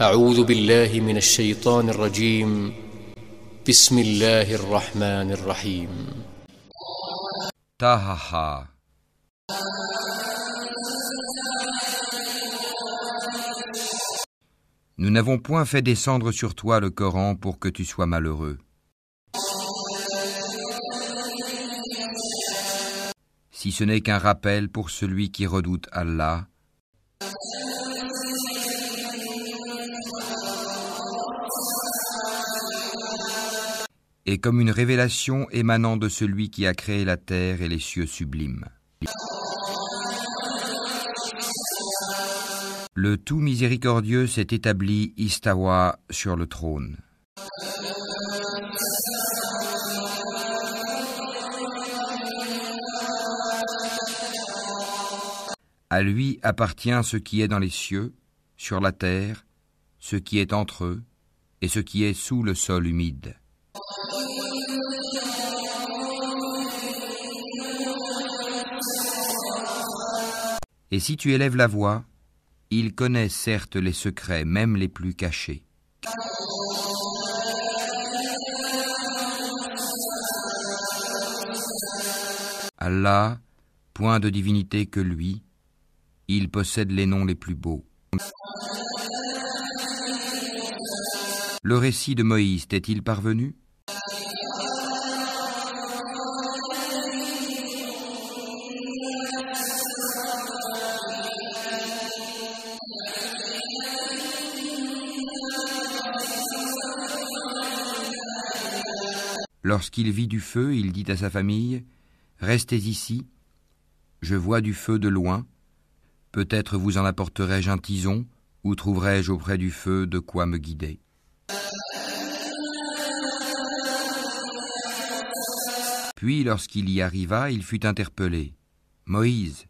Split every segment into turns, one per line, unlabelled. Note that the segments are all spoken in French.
أعوذ بالله من الشيطان الرجيم بسم الله الرحمن الرحيم
Tahaha. Nous n'avons point fait descendre sur toi le Coran pour que tu sois malheureux. Si ce n'est qu'un rappel pour celui qui redoute Allah, et comme une révélation émanant de celui qui a créé la terre et les cieux sublimes. Le tout miséricordieux s'est établi Istawa sur le trône. À lui appartient ce qui est dans les cieux, sur la terre, ce qui est entre eux, et ce qui est sous le sol humide. Et si tu élèves la voix, il connaît certes les secrets, même les plus cachés. Allah, point de divinité que lui, il possède les noms les plus beaux. Le récit de Moïse t'est-il parvenu? Lorsqu'il vit du feu, il dit à sa famille Restez ici, je vois du feu de loin, peut-être vous en apporterai-je un tison, ou trouverai-je auprès du feu de quoi me guider. Puis, lorsqu'il y arriva, il fut interpellé. Moïse.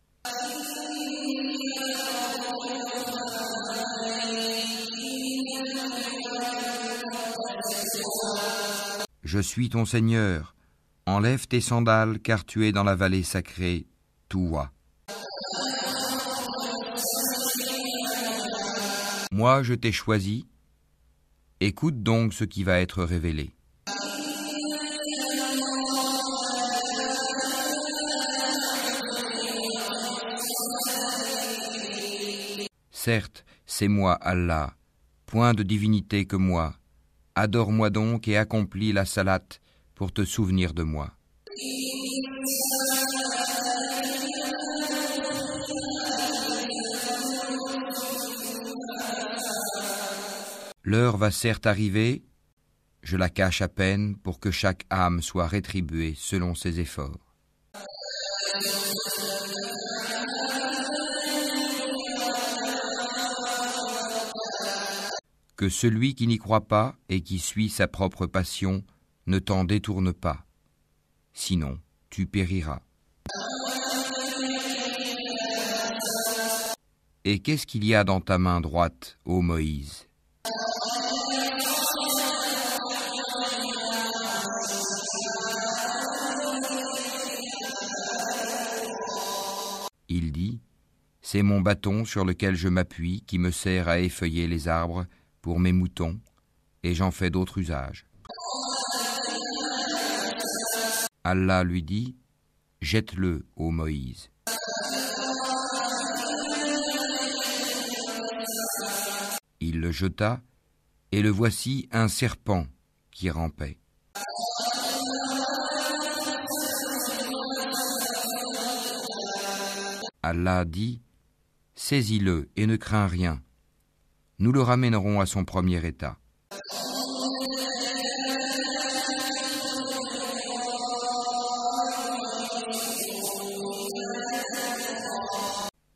Je suis ton Seigneur. Enlève tes sandales, car tu es dans la vallée sacrée, Toua. Moi, je t'ai choisi. Écoute donc ce qui va être révélé. Certes, c'est moi, Allah, point de divinité que moi. Adore-moi donc et accomplis la salate pour te souvenir de moi. L'heure va certes arriver, je la cache à peine pour que chaque âme soit rétribuée selon ses efforts. Que celui qui n'y croit pas et qui suit sa propre passion ne t'en détourne pas, sinon tu périras. Et qu'est-ce qu'il y a dans ta main droite, ô Moïse? Il dit, C'est mon bâton sur lequel je m'appuie qui me sert à effeuiller les arbres pour mes moutons, et j'en fais d'autres usages. Allah lui dit, Jette-le, ô Moïse. Il le jeta, et le voici un serpent qui rampait. Allah dit, Saisis-le et ne crains rien nous le ramènerons à son premier état.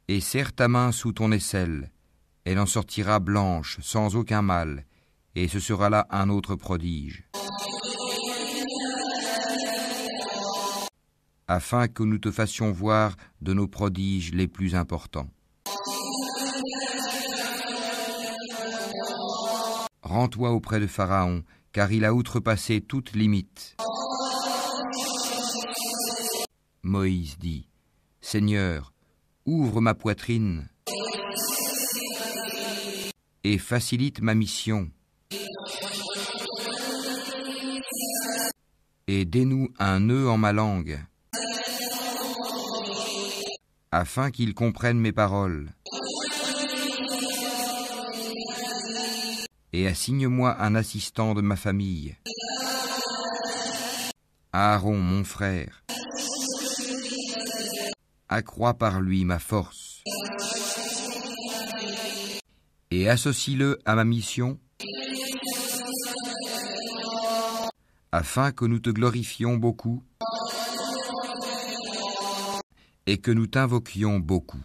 Et serre ta main sous ton aisselle, elle en sortira blanche, sans aucun mal, et ce sera là un autre prodige. Afin que nous te fassions voir de nos prodiges les plus importants. Rends-toi auprès de Pharaon, car il a outrepassé toute limite. Moïse dit, Seigneur, ouvre ma poitrine. et facilite ma mission. Et dénoue un nœud en ma langue, afin qu'ils comprennent mes paroles. Et assigne-moi un assistant de ma famille. Aaron, mon frère, accrois par lui ma force et associe-le à ma mission afin que nous te glorifions beaucoup et que nous t'invoquions beaucoup.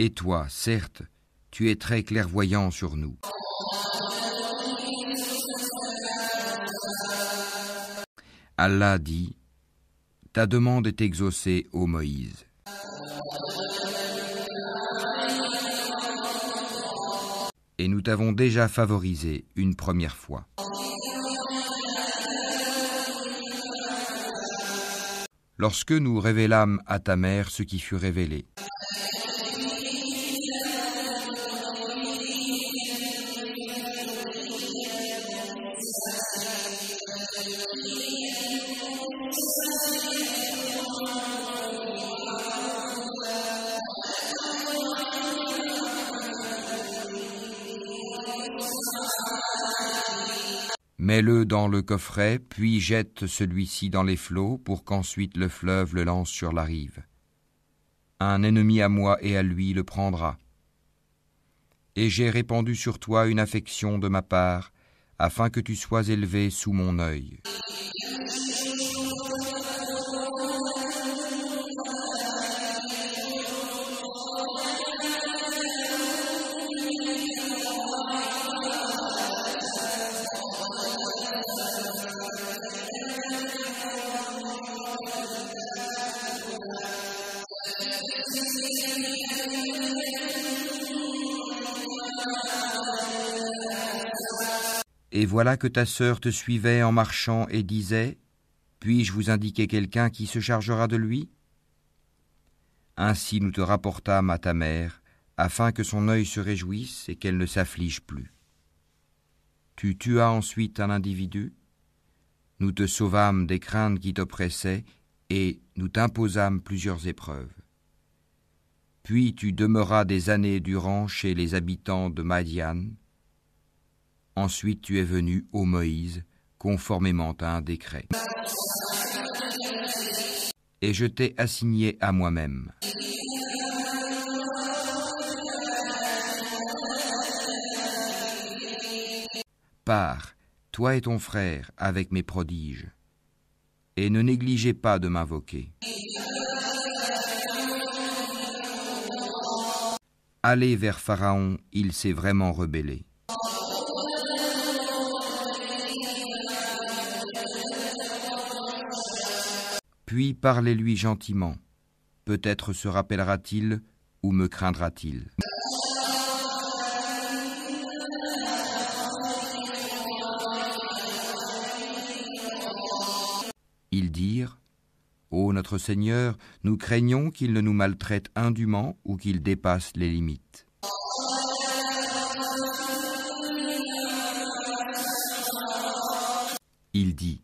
Et toi, certes, tu es très clairvoyant sur nous. Allah dit, Ta demande est exaucée, ô Moïse. Et nous t'avons déjà favorisé une première fois. Lorsque nous révélâmes à ta mère ce qui fut révélé. Mets-le dans le coffret, puis jette celui-ci dans les flots pour qu'ensuite le fleuve le lance sur la rive. Un ennemi à moi et à lui le prendra. Et j'ai répandu sur toi une affection de ma part, afin que tu sois élevé sous mon œil. Et voilà que ta sœur te suivait en marchant et disait Puis-je vous indiquer quelqu'un qui se chargera de lui? Ainsi nous te rapportâmes à ta mère, afin que son œil se réjouisse et qu'elle ne s'afflige plus. Tu tuas ensuite un individu, nous te sauvâmes des craintes qui t'oppressaient, et nous t'imposâmes plusieurs épreuves. Puis tu demeuras des années durant chez les habitants de Madian, Ensuite tu es venu, ô Moïse, conformément à un décret. Et je t'ai assigné à moi-même. Pars, toi et ton frère, avec mes prodiges, et ne négligez pas de m'invoquer. Allez vers Pharaon, il s'est vraiment rebellé. Puis parlez-lui gentiment. Peut-être se rappellera-t-il ou me craindra-t-il. Ils dirent Ô notre Seigneur, nous craignons qu'il ne nous maltraite indûment ou qu'il dépasse les limites. Il dit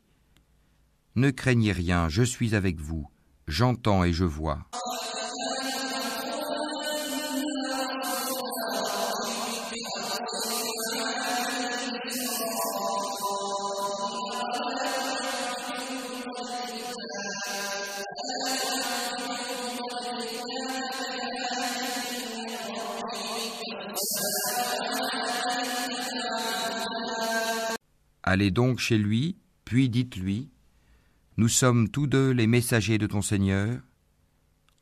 ne craignez rien, je suis avec vous, j'entends et je vois. Allez donc chez lui, puis dites-lui, nous sommes tous deux les messagers de ton Seigneur.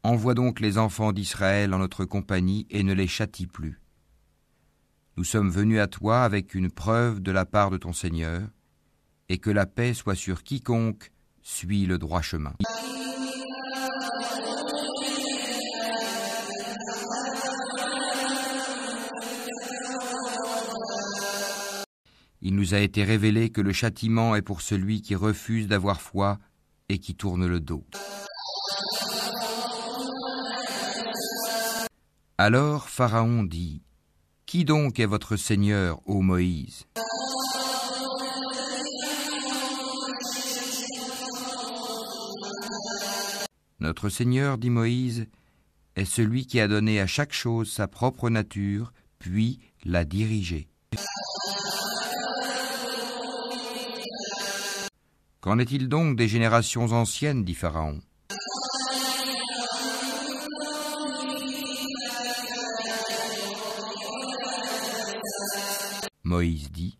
Envoie donc les enfants d'Israël en notre compagnie et ne les châtie plus. Nous sommes venus à toi avec une preuve de la part de ton Seigneur, et que la paix soit sur quiconque suit le droit chemin. Il nous a été révélé que le châtiment est pour celui qui refuse d'avoir foi et qui tourne le dos. Alors Pharaon dit Qui donc est votre Seigneur, ô Moïse? Notre Seigneur, dit Moïse, est celui qui a donné à chaque chose sa propre nature, puis l'a dirigée. Qu'en est-il donc des générations anciennes dit Pharaon? Moïse dit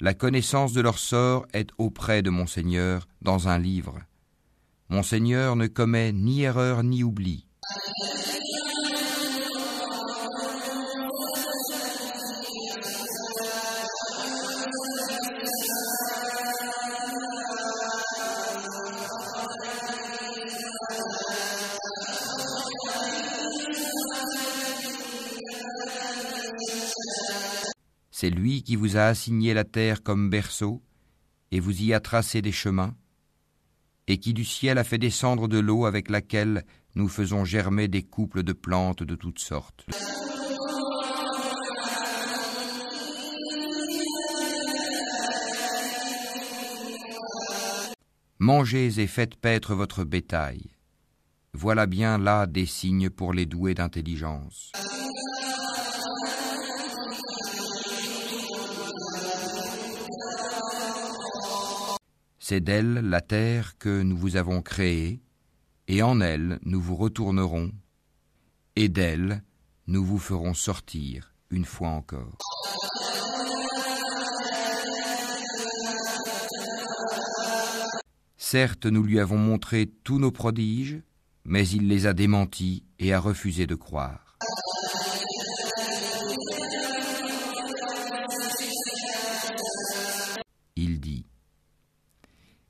La connaissance de leur sort est auprès de mon Seigneur dans un livre. Mon Seigneur ne commet ni erreur ni oubli. C'est lui qui vous a assigné la terre comme berceau, et vous y a tracé des chemins, et qui du ciel a fait descendre de l'eau avec laquelle nous faisons germer des couples de plantes de toutes sortes. Mangez et faites paître votre bétail. Voilà bien là des signes pour les doués d'intelligence. C'est d'elle la terre que nous vous avons créée, et en elle nous vous retournerons, et d'elle nous vous ferons sortir une fois encore. Certes, nous lui avons montré tous nos prodiges, mais il les a démentis et a refusé de croire.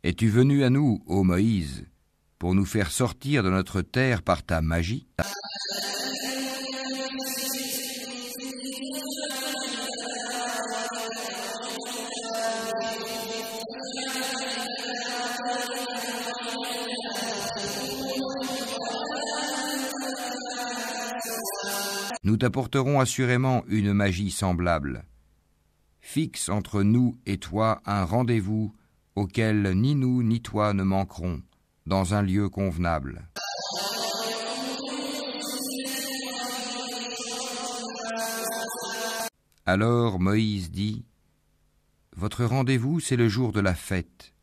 Es-tu venu à nous, ô Moïse, pour nous faire sortir de notre terre par ta magie? Nous t'apporterons assurément une magie semblable. Fixe entre nous et toi un rendez-vous auquel ni nous ni toi ne manquerons, dans un lieu convenable. Alors Moïse dit, Votre rendez-vous, c'est le jour de la fête,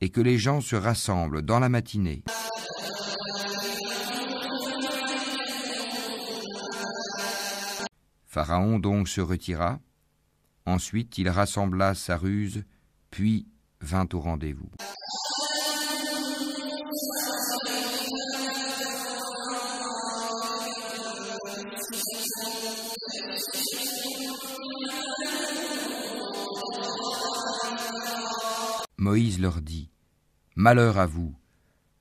et que les gens se rassemblent dans la matinée. Pharaon donc se retira, ensuite il rassembla sa ruse, puis vint au rendez-vous. Moïse leur dit, Malheur à vous,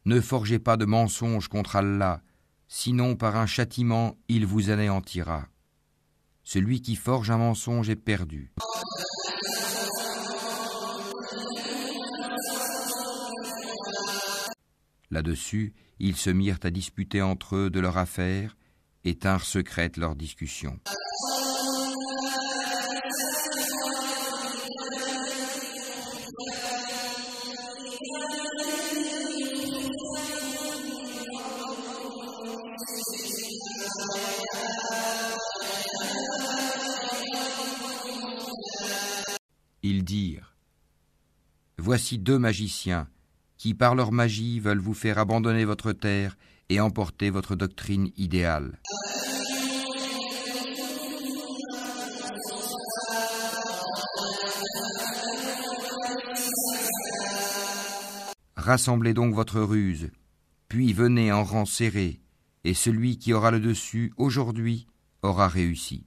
ne forgez pas de mensonges contre Allah, sinon par un châtiment il vous anéantira. Celui qui forge un mensonge est perdu. Là-dessus, ils se mirent à disputer entre eux de leur affaire et tinrent secrète leur discussion. Ils dirent Voici deux magiciens qui par leur magie veulent vous faire abandonner votre terre et emporter votre doctrine idéale. Rassemblez donc votre ruse, puis venez en rang serré, et celui qui aura le dessus aujourd'hui aura réussi.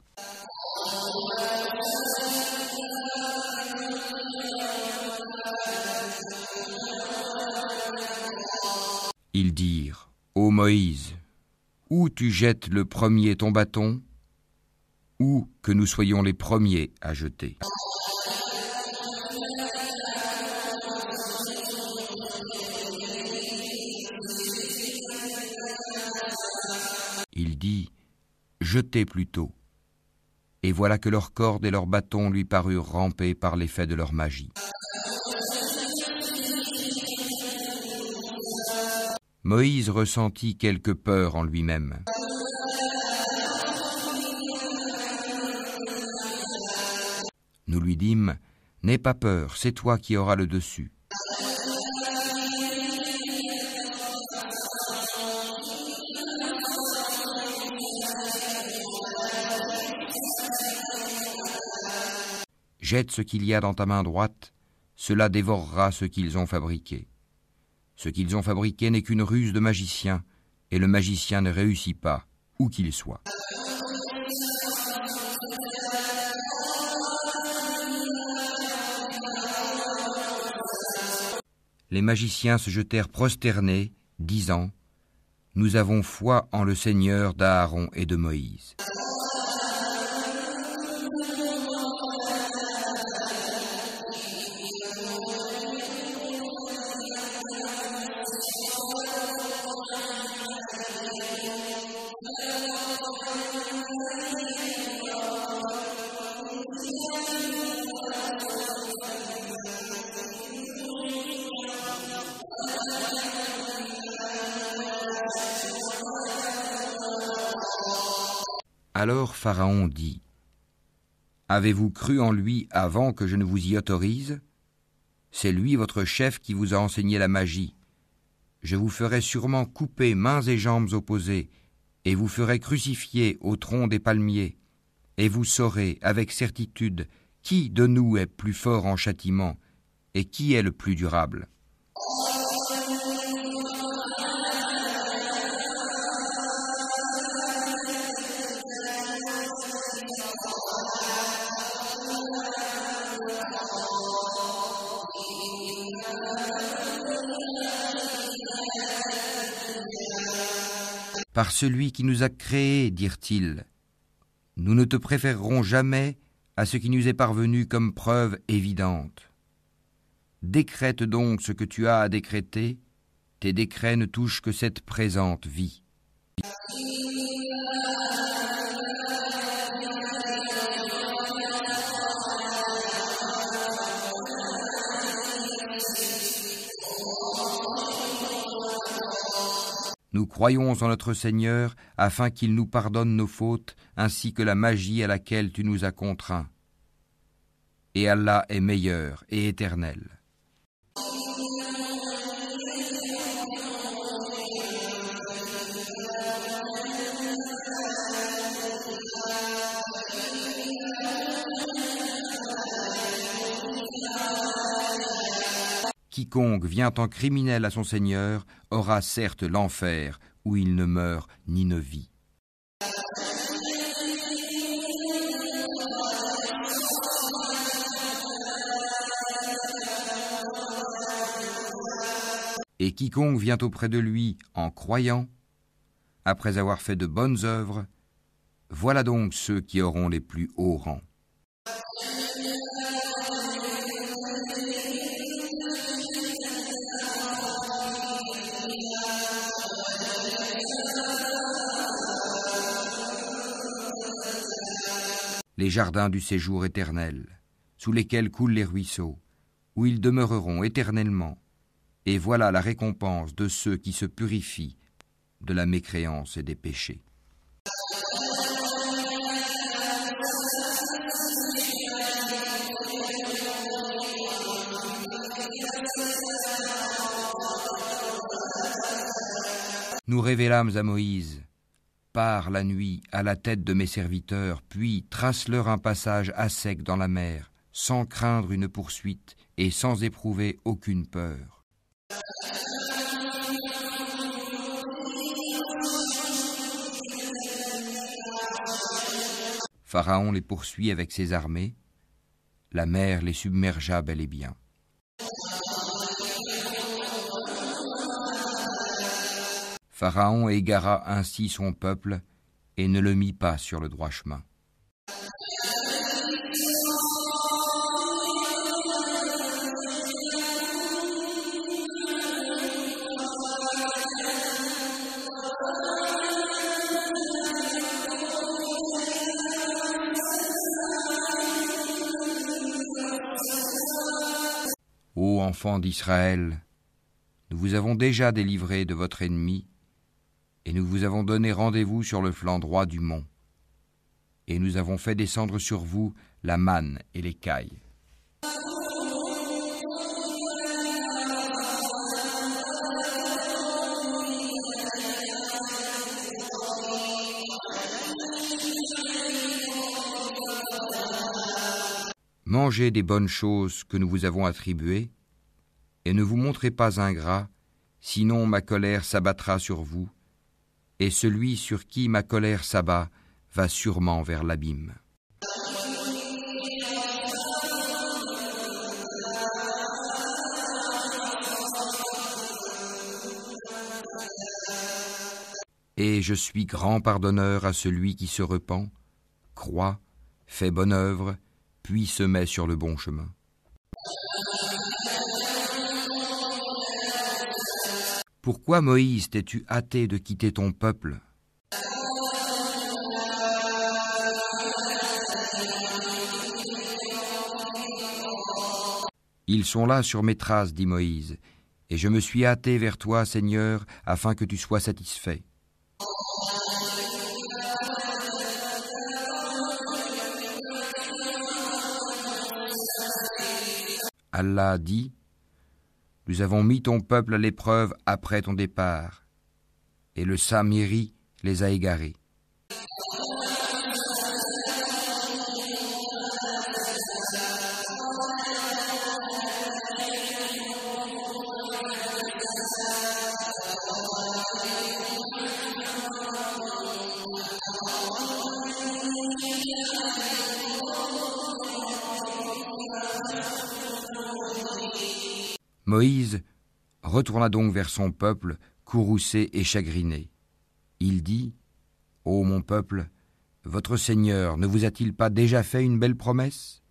Ils dirent, Ô Moïse, ou tu jettes le premier ton bâton, ou que nous soyons les premiers à jeter. Il dit, Jetez plutôt. Et voilà que leurs cordes et leurs bâtons lui parurent ramper par l'effet de leur magie. Moïse ressentit quelque peur en lui-même. Nous lui dîmes, N'aie pas peur, c'est toi qui auras le dessus. Jette ce qu'il y a dans ta main droite, cela dévorera ce qu'ils ont fabriqué. Ce qu'ils ont fabriqué n'est qu'une ruse de magicien, et le magicien ne réussit pas, où qu'il soit. Les magiciens se jetèrent prosternés, disant Nous avons foi en le Seigneur d'Aaron et de Moïse. Alors Pharaon dit Avez-vous cru en lui avant que je ne vous y autorise? C'est lui votre chef qui vous a enseigné la magie. Je vous ferai sûrement couper mains et jambes opposées, et vous ferai crucifier au tronc des palmiers, et vous saurez avec certitude qui de nous est plus fort en châtiment, et qui est le plus durable. Par celui qui nous a créés, dirent-ils, nous ne te préférerons jamais à ce qui nous est parvenu comme preuve évidente. Décrète donc ce que tu as à décréter, tes décrets ne touchent que cette présente vie. Croyons en notre Seigneur afin qu'il nous pardonne nos fautes ainsi que la magie à laquelle tu nous as contraints. Et Allah est meilleur et éternel. Quiconque vient en criminel à son Seigneur aura certes l'enfer où il ne meurt ni ne vit. Et quiconque vient auprès de lui en croyant, après avoir fait de bonnes œuvres, voilà donc ceux qui auront les plus hauts rangs. Les jardins du séjour éternel, sous lesquels coulent les ruisseaux, où ils demeureront éternellement, et voilà la récompense de ceux qui se purifient de la mécréance et des péchés. Nous révélâmes à Moïse Pars la nuit à la tête de mes serviteurs, puis trace-leur un passage à sec dans la mer, sans craindre une poursuite et sans éprouver aucune peur. Pharaon les poursuit avec ses armées, la mer les submergea bel et bien. Pharaon égara ainsi son peuple et ne le mit pas sur le droit chemin. Ô enfants d'Israël, nous vous avons déjà délivrés de votre ennemi et nous vous avons donné rendez-vous sur le flanc droit du mont, et nous avons fait descendre sur vous la manne et l'écaille. Mangez des bonnes choses que nous vous avons attribuées, et ne vous montrez pas ingrat, sinon ma colère s'abattra sur vous, et celui sur qui ma colère s'abat va sûrement vers l'abîme. Et je suis grand pardonneur à celui qui se repent, croit, fait bonne œuvre, puis se met sur le bon chemin. Pourquoi Moïse t'es-tu hâté de quitter ton peuple? Ils sont là sur mes traces, dit Moïse, et je me suis hâté vers toi, Seigneur, afin que tu sois satisfait. Allah dit Nous avons mis ton peuple à l'épreuve après ton départ, et le Samiri les a égarés. Moïse retourna donc vers son peuple, courroucé et chagriné. Il dit Ô mon peuple, votre Seigneur ne vous a-t-il pas déjà fait une belle promesse?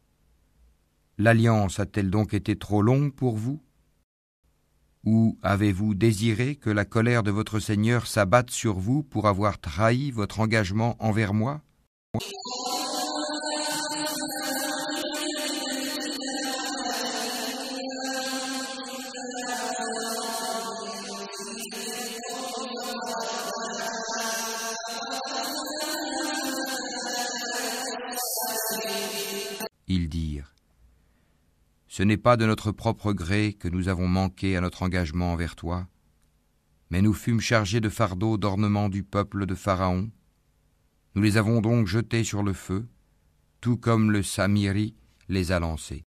L'alliance a-t-elle donc été trop longue pour vous? Ou avez-vous désiré que la colère de votre Seigneur s'abatte sur vous pour avoir trahi votre engagement envers moi? Ce n'est pas de notre propre gré que nous avons manqué à notre engagement envers toi, mais nous fûmes chargés de fardeaux d'ornement du peuple de Pharaon. Nous les avons donc jetés sur le feu, tout comme le Samiri les a lancés.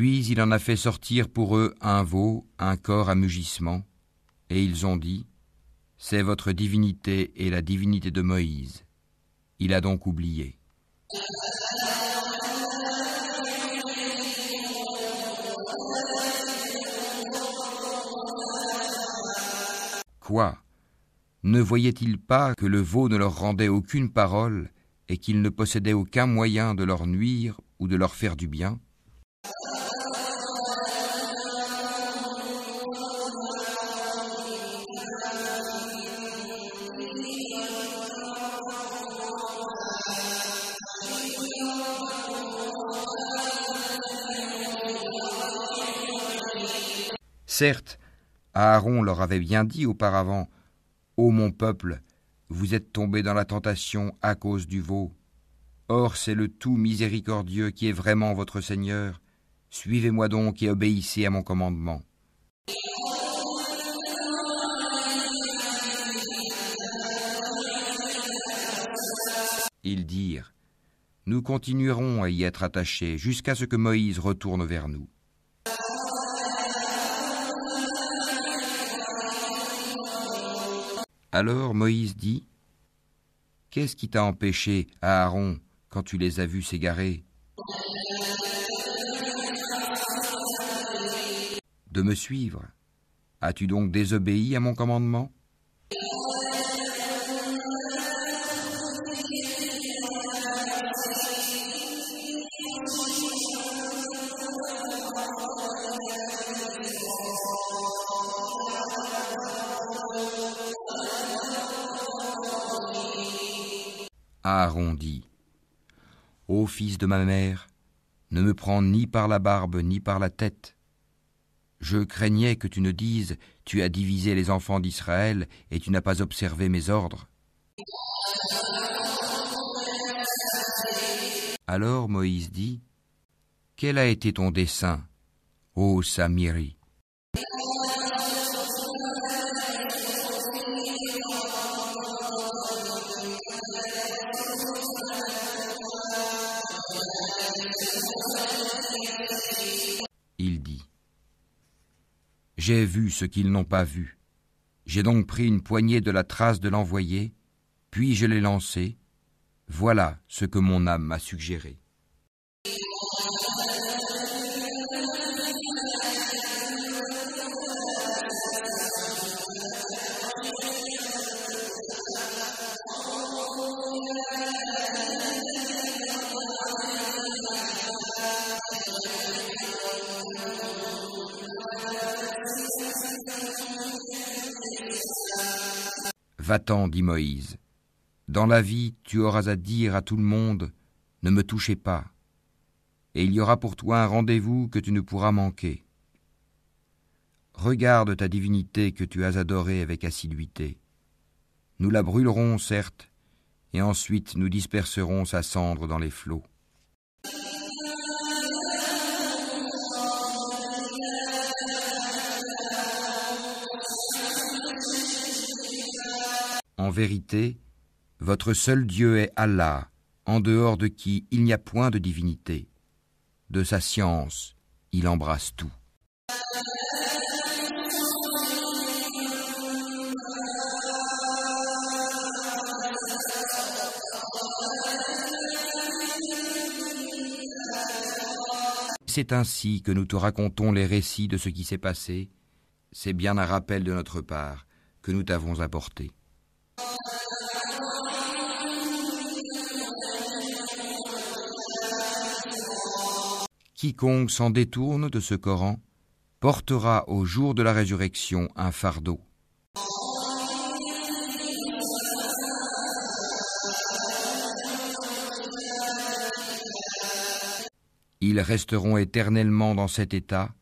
Puis il en a fait sortir pour eux un veau, un corps à mugissement, et ils ont dit C'est votre divinité et la divinité de Moïse. Il a donc oublié. Quoi? Ne voyaient-ils pas que le veau ne leur rendait aucune parole et qu'il ne possédait aucun moyen de leur nuire ou de leur faire du bien? Certes, Aaron leur avait bien dit auparavant Ô mon peuple, vous êtes tombés dans la tentation à cause du veau. Or c'est le tout miséricordieux qui est vraiment votre Seigneur. Suivez-moi donc et obéissez à mon commandement. Ils dirent Nous continuerons à y être attachés jusqu'à ce que Moïse retourne vers nous. Alors Moïse dit Qu'est-ce qui t'a empêché, Aaron, quand tu les as vus s'égarer? De me suivre. As-tu donc désobéi à mon commandement? Aaron dit Ô fils de ma mère, ne me prends ni par la barbe ni par la tête. Je craignais que tu ne dises Tu as divisé les enfants d'Israël et tu n'as pas observé mes ordres. Alors Moïse dit Quel a été ton dessein, ô Samiri? J'ai vu ce qu'ils n'ont pas vu. J'ai donc pris une poignée de la trace de l'envoyé, puis je l'ai lancé. Voilà ce que mon âme m'a suggéré. Va-t'en, dit Moïse. Dans la vie, tu auras à dire à tout le monde, ne me touchez pas. Et il y aura pour toi un rendez-vous que tu ne pourras manquer. Regarde ta divinité que tu as adorée avec assiduité. Nous la brûlerons, certes, et ensuite nous disperserons sa cendre dans les flots. En vérité, votre seul Dieu est Allah, en dehors de qui il n'y a point de divinité. De sa science, il embrasse tout. C'est ainsi que nous te racontons les récits de ce qui s'est passé. C'est bien un rappel de notre part que nous t'avons apporté. Quiconque s'en détourne de ce Coran portera au jour de la résurrection un fardeau. Ils resteront éternellement dans cet état,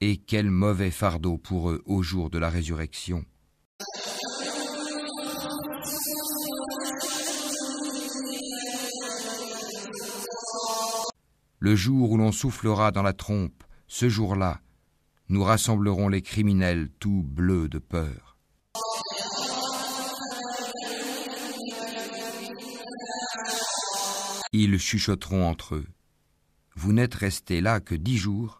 et quel mauvais fardeau pour eux au jour de la résurrection. Le jour où l'on soufflera dans la trompe, ce jour-là, nous rassemblerons les criminels tout bleus de peur. Ils chuchoteront entre eux. Vous n'êtes restés là que dix jours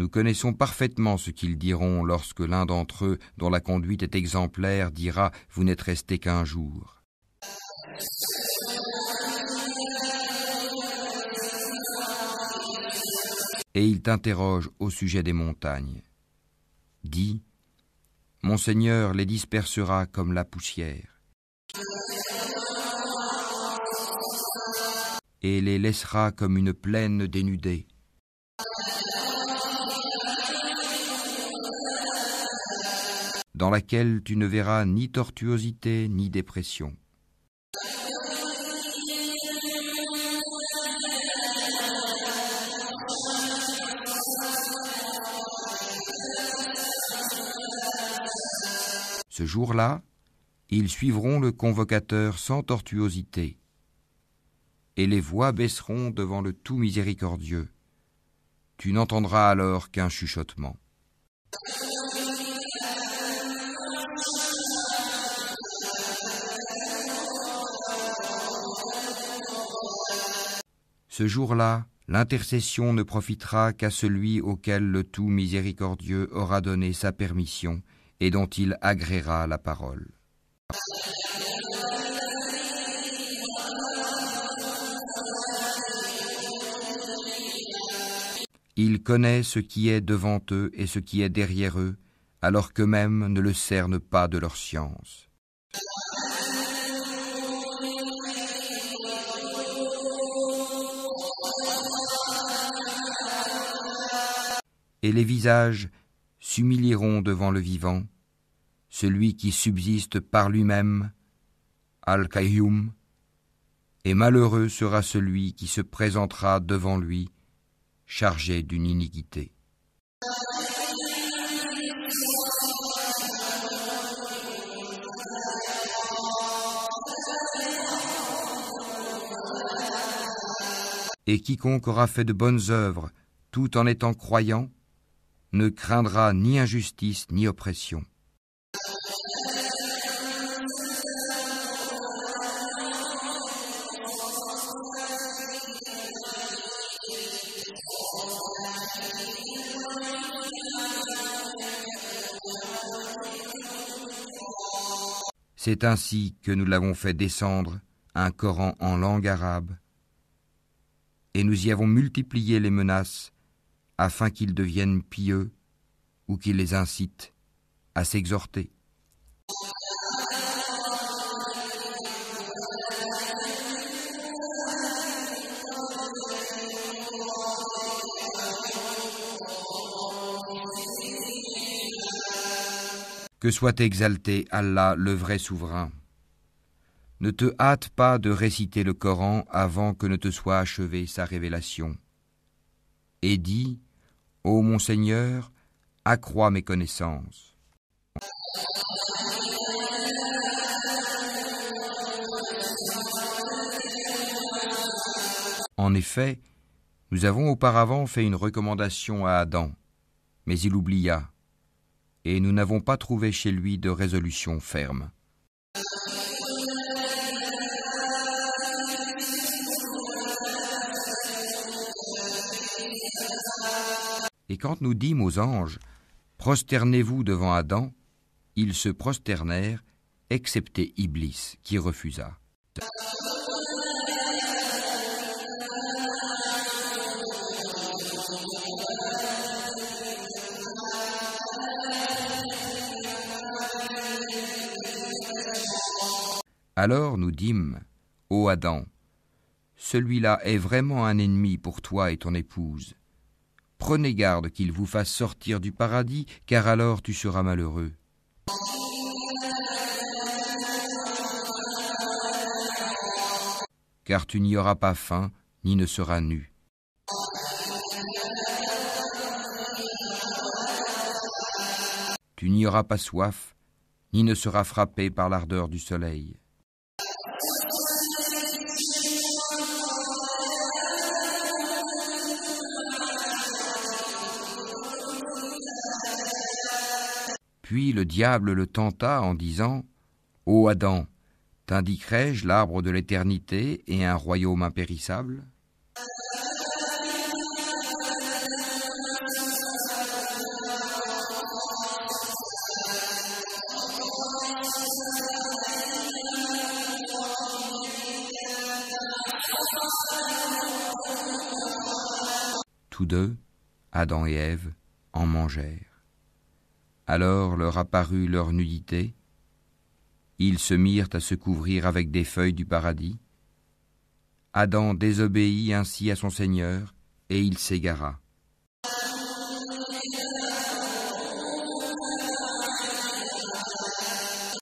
Nous connaissons parfaitement ce qu'ils diront lorsque l'un d'entre eux, dont la conduite est exemplaire, dira Vous n'êtes resté qu'un jour. Et il t'interroge au sujet des montagnes. Dis Mon Seigneur les dispersera comme la poussière. Et les laissera comme une plaine dénudée. Dans laquelle tu ne verras ni tortuosité ni dépression. Ce jour-là, ils suivront le convocateur sans tortuosité, et les voix baisseront devant le tout miséricordieux. Tu n'entendras alors qu'un chuchotement. Ce jour-là, l'intercession ne profitera qu'à celui auquel le tout miséricordieux aura donné sa permission et dont il agréera la parole. Il connaît ce qui est devant eux et ce qui est derrière eux, alors qu'eux-mêmes ne le cernent pas de leur science. Et les visages s'humilieront devant le vivant, celui qui subsiste par lui-même, Al-Qayyum, et malheureux sera celui qui se présentera devant lui, chargé d'une iniquité. Et quiconque aura fait de bonnes œuvres tout en étant croyant, ne craindra ni injustice ni oppression. C'est ainsi que nous l'avons fait descendre, un Coran en langue arabe, et nous y avons multiplié les menaces afin qu'ils deviennent pieux ou qu'ils les incitent à s'exhorter. Que soit exalté Allah le vrai souverain. Ne te hâte pas de réciter le Coran avant que ne te soit achevée sa révélation. Et dis, Ô mon Seigneur, accrois mes connaissances. En effet, nous avons auparavant fait une recommandation à Adam, mais il oublia et nous n'avons pas trouvé chez lui de résolution ferme. Et quand nous dîmes aux anges, Prosternez-vous devant Adam, ils se prosternèrent, excepté Iblis, qui refusa. Alors nous dîmes, Ô Adam, celui-là est vraiment un ennemi pour toi et ton épouse. Prenez garde qu'il vous fasse sortir du paradis, car alors tu seras malheureux. Car tu n'y auras pas faim, ni ne seras nu. Tu n'y auras pas soif, ni ne seras frappé par l'ardeur du soleil. Puis le diable le tenta en disant Ô Adam, t'indiquerai-je l'arbre de l'éternité et un royaume impérissable? Tous deux, Adam et Ève, en mangèrent. Alors leur apparut leur nudité. Ils se mirent à se couvrir avec des feuilles du paradis. Adam désobéit ainsi à son Seigneur, et il s'égara.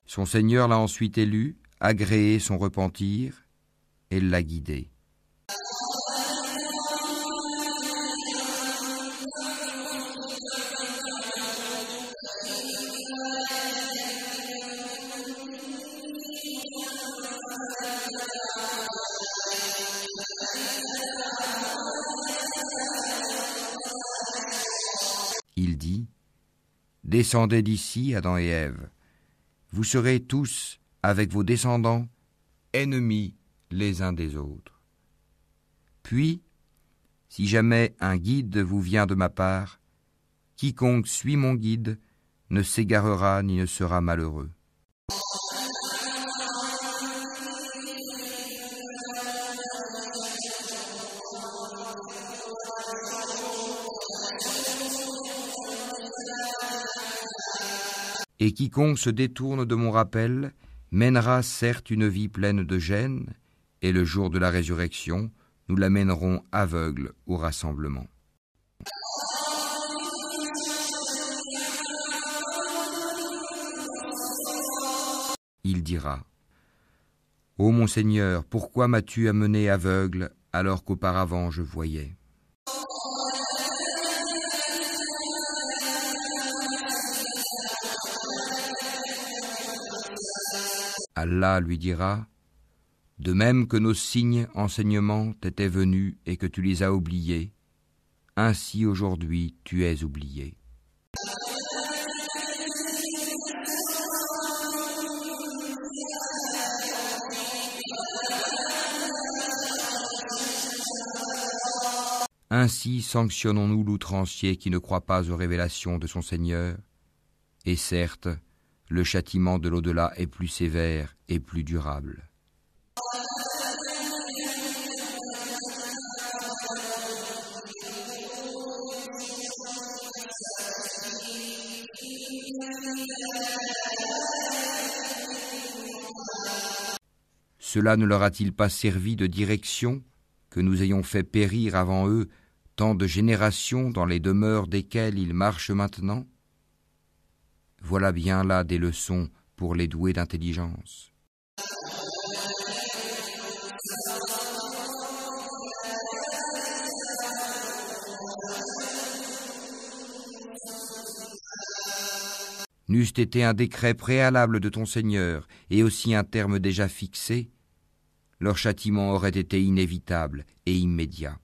Son Seigneur l'a ensuite élu, agréé son repentir, et l'a guidé. Descendez d'ici, Adam et Ève. Vous serez tous, avec vos descendants, ennemis les uns des autres. Puis, si jamais un guide vous vient de ma part, quiconque suit mon guide ne s'égarera ni ne sera malheureux. Et quiconque se détourne de mon rappel mènera certes une vie pleine de gêne, et le jour de la résurrection, nous l'amènerons aveugle au rassemblement. Il dira Ô mon Seigneur, pourquoi m'as-tu amené aveugle alors qu'auparavant je voyais? Allah lui dira De même que nos signes enseignements t'étaient venus et que tu les as oubliés, ainsi aujourd'hui tu es oublié. Ainsi sanctionnons-nous l'outrancier qui ne croit pas aux révélations de son Seigneur, et certes, le châtiment de l'au-delà est plus sévère et plus durable. Cela ne leur a-t-il pas servi de direction que nous ayons fait périr avant eux tant de générations dans les demeures desquelles ils marchent maintenant? Voilà bien là des leçons pour les doués d'intelligence. N'eût été un décret préalable de ton Seigneur et aussi un terme déjà fixé, leur châtiment aurait été inévitable et immédiat.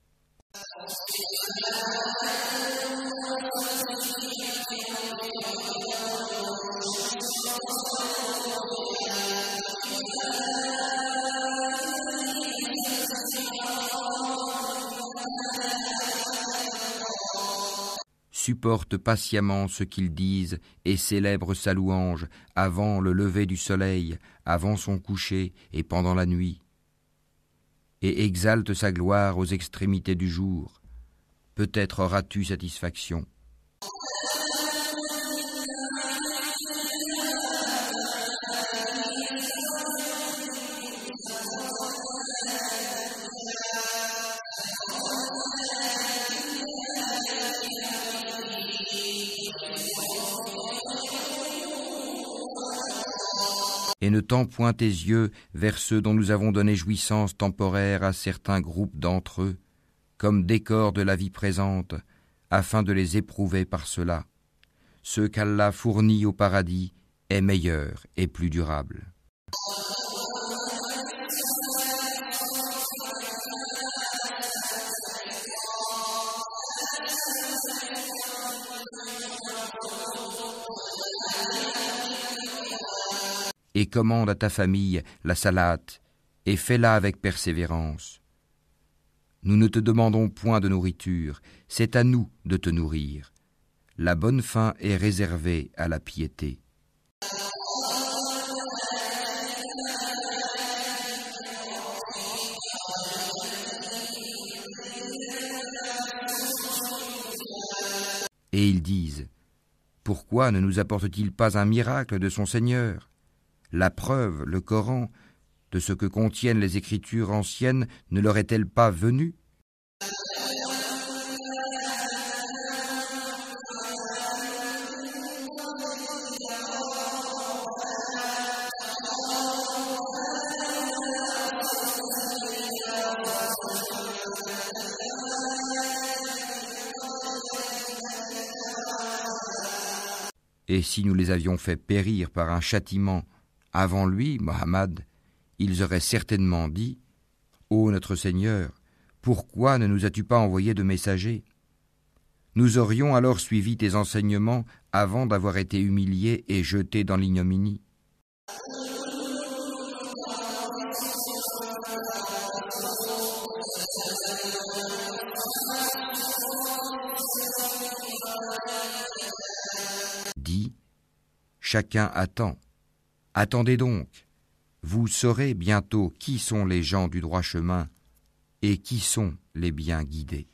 Supporte patiemment ce qu'ils disent et célèbre sa louange avant le lever du soleil, avant son coucher et pendant la nuit, et exalte sa gloire aux extrémités du jour. Peut-être auras-tu satisfaction. Tends point tes yeux vers ceux dont nous avons donné jouissance temporaire à certains groupes d'entre eux, comme décor de la vie présente, afin de les éprouver par cela. Ce qu'Allah fournit au paradis est meilleur et plus durable. Et commande à ta famille la salate, et fais-la avec persévérance. Nous ne te demandons point de nourriture, c'est à nous de te nourrir. La bonne fin est réservée à la piété. Et ils disent, Pourquoi ne nous apporte-t-il pas un miracle de son Seigneur? La preuve, le Coran, de ce que contiennent les écritures anciennes ne leur est-elle pas venue? Et si nous les avions fait périr par un châtiment avant lui, Mohammed, ils auraient certainement dit Ô notre Seigneur, pourquoi ne nous as-tu pas envoyé de messagers? Nous aurions alors suivi tes enseignements avant d'avoir été humiliés et jetés dans l'ignominie. Dit, chacun attend. Attendez donc, vous saurez bientôt qui sont les gens du droit chemin et qui sont les bien guidés.